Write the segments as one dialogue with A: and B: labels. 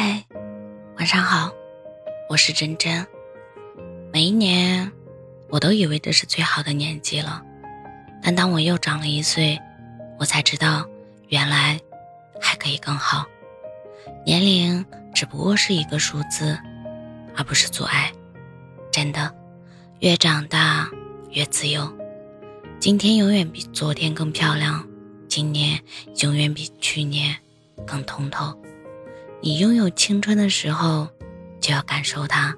A: 嗨，晚上好，我是真真。每一年，我都以为这是最好的年纪了，但当我又长了一岁，我才知道，原来还可以更好。年龄只不过是一个数字，而不是阻碍。真的，越长大越自由。今天永远比昨天更漂亮，今年永远比去年更通透。你拥有青春的时候，就要感受它，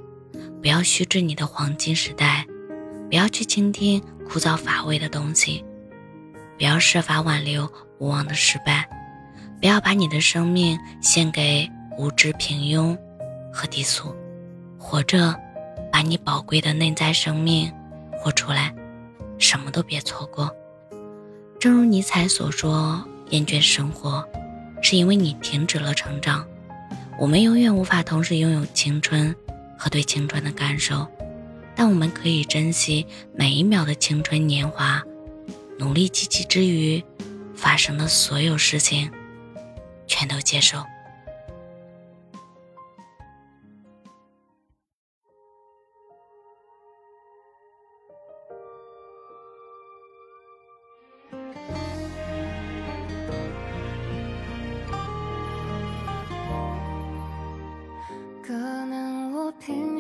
A: 不要虚掷你的黄金时代，不要去倾听枯燥乏味的东西，不要设法挽留无望的失败，不要把你的生命献给无知、平庸和低俗。活着，把你宝贵的内在生命活出来，什么都别错过。正如尼采所说：“厌倦生活，是因为你停止了成长。”我们永远无法同时拥有青春和对青春的感受，但我们可以珍惜每一秒的青春年华，努力积极之余，发生的所有事情，全都接受。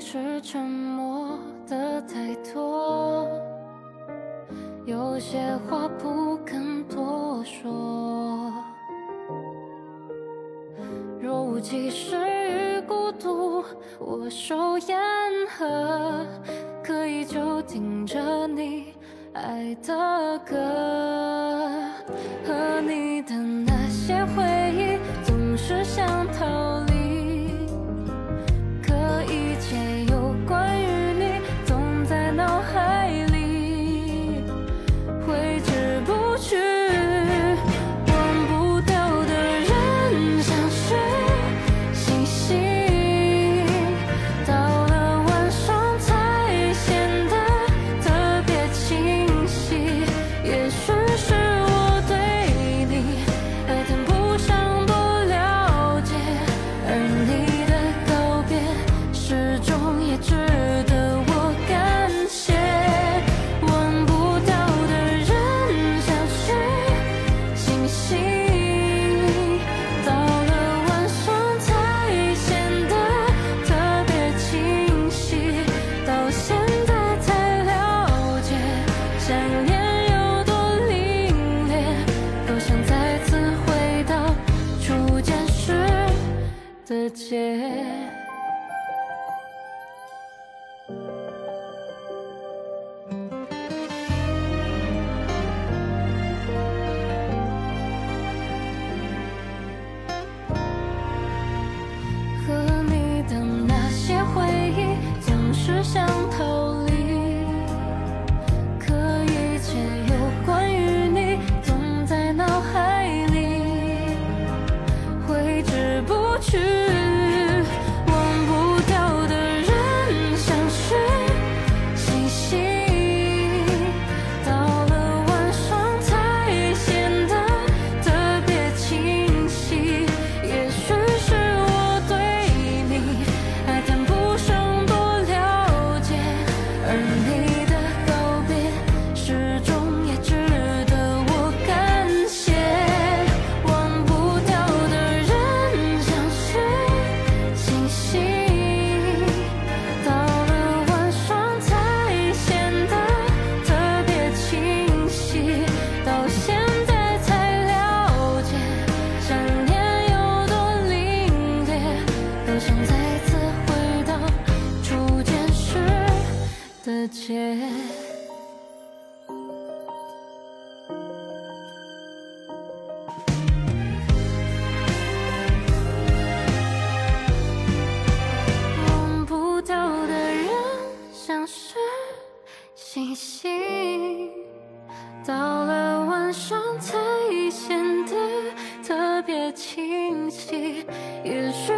B: 是沉默的太多，有些话不敢多说。若无其事与孤独，我手言和，可以就听着你爱的歌，的
A: 街，
B: 星星到了晚上才显得特别清晰，也许。